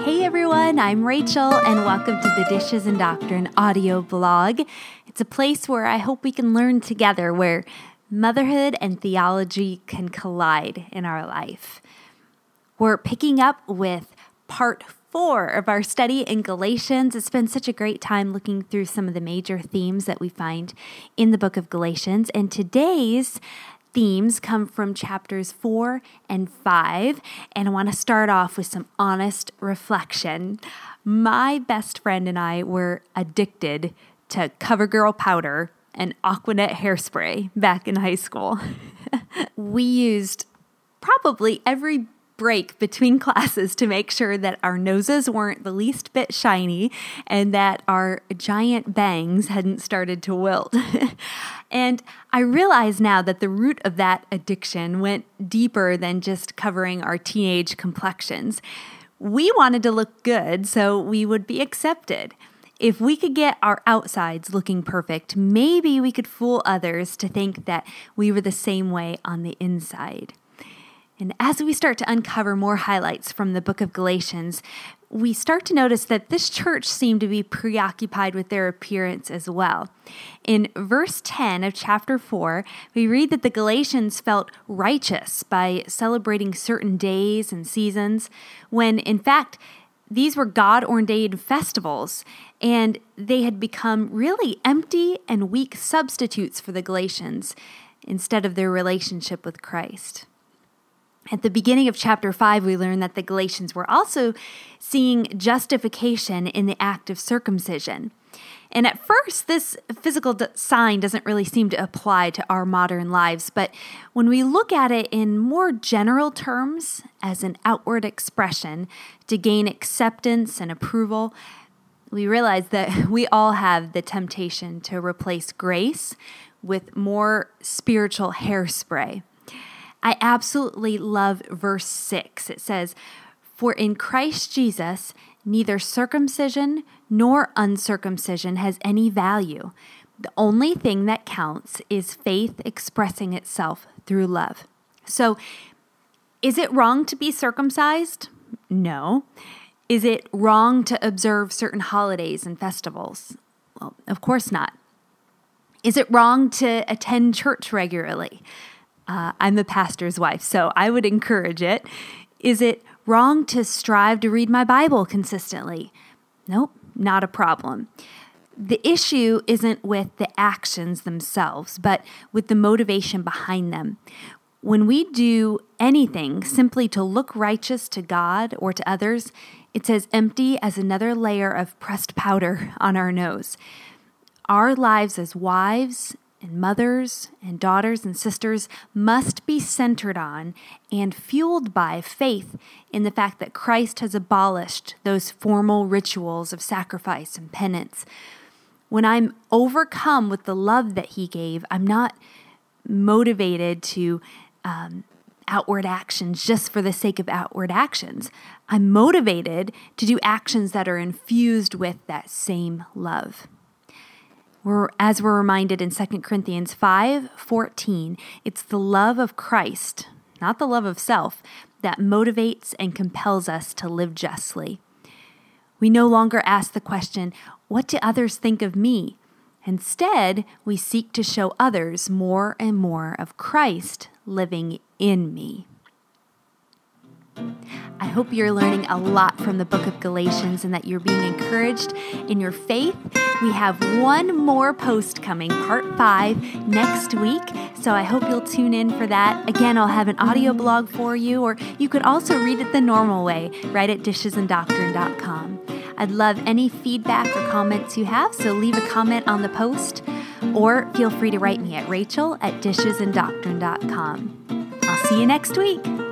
everyone. I'm Rachel, and welcome to the Dishes and Doctrine audio blog. It's a place where I hope we can learn together, where motherhood and theology can collide in our life. We're picking up with part four of our study in Galatians. It's been such a great time looking through some of the major themes that we find in the book of Galatians. And today's themes come from chapters four and five. And I want to start off with some honest reflection. My best friend and I were addicted to CoverGirl powder and Aquanet hairspray back in high school. we used probably every break between classes to make sure that our noses weren't the least bit shiny and that our giant bangs hadn't started to wilt. and I realize now that the root of that addiction went deeper than just covering our teenage complexions. We wanted to look good so we would be accepted. If we could get our outsides looking perfect, maybe we could fool others to think that we were the same way on the inside. And as we start to uncover more highlights from the book of Galatians, we start to notice that this church seemed to be preoccupied with their appearance as well. In verse 10 of chapter 4, we read that the Galatians felt righteous by celebrating certain days and seasons, when in fact, these were God ordained festivals, and they had become really empty and weak substitutes for the Galatians instead of their relationship with Christ. At the beginning of chapter 5, we learn that the Galatians were also seeing justification in the act of circumcision. And at first, this physical sign doesn't really seem to apply to our modern lives, but when we look at it in more general terms as an outward expression to gain acceptance and approval, we realize that we all have the temptation to replace grace with more spiritual hairspray. I absolutely love verse 6. It says, For in Christ Jesus, neither circumcision nor uncircumcision has any value. The only thing that counts is faith expressing itself through love. So, is it wrong to be circumcised? No. Is it wrong to observe certain holidays and festivals? Well, of course not. Is it wrong to attend church regularly? Uh, I'm a pastor's wife, so I would encourage it. Is it wrong to strive to read my Bible consistently? Nope, not a problem. The issue isn't with the actions themselves, but with the motivation behind them. When we do anything simply to look righteous to God or to others, it's as empty as another layer of pressed powder on our nose. Our lives as wives and mothers and daughters and sisters must be centered on and fueled by faith in the fact that Christ has abolished those formal rituals of sacrifice and penance. When I'm overcome with the love that He gave, I'm not motivated to um, outward actions just for the sake of outward actions. I'm motivated to do actions that are infused with that same love. We're, as we're reminded in 2 Corinthians 5 14, it's the love of Christ, not the love of self, that motivates and compels us to live justly. We no longer ask the question, What do others think of me? Instead, we seek to show others more and more of Christ living in me. I hope you're learning a lot from the book of Galatians and that you're being encouraged in your faith. We have one more post coming, part five, next week. So I hope you'll tune in for that. Again, I'll have an audio blog for you, or you could also read it the normal way, right at dishesanddoctrine.com. I'd love any feedback or comments you have, so leave a comment on the post or feel free to write me at rachel at dishesanddoctrine.com. I'll see you next week.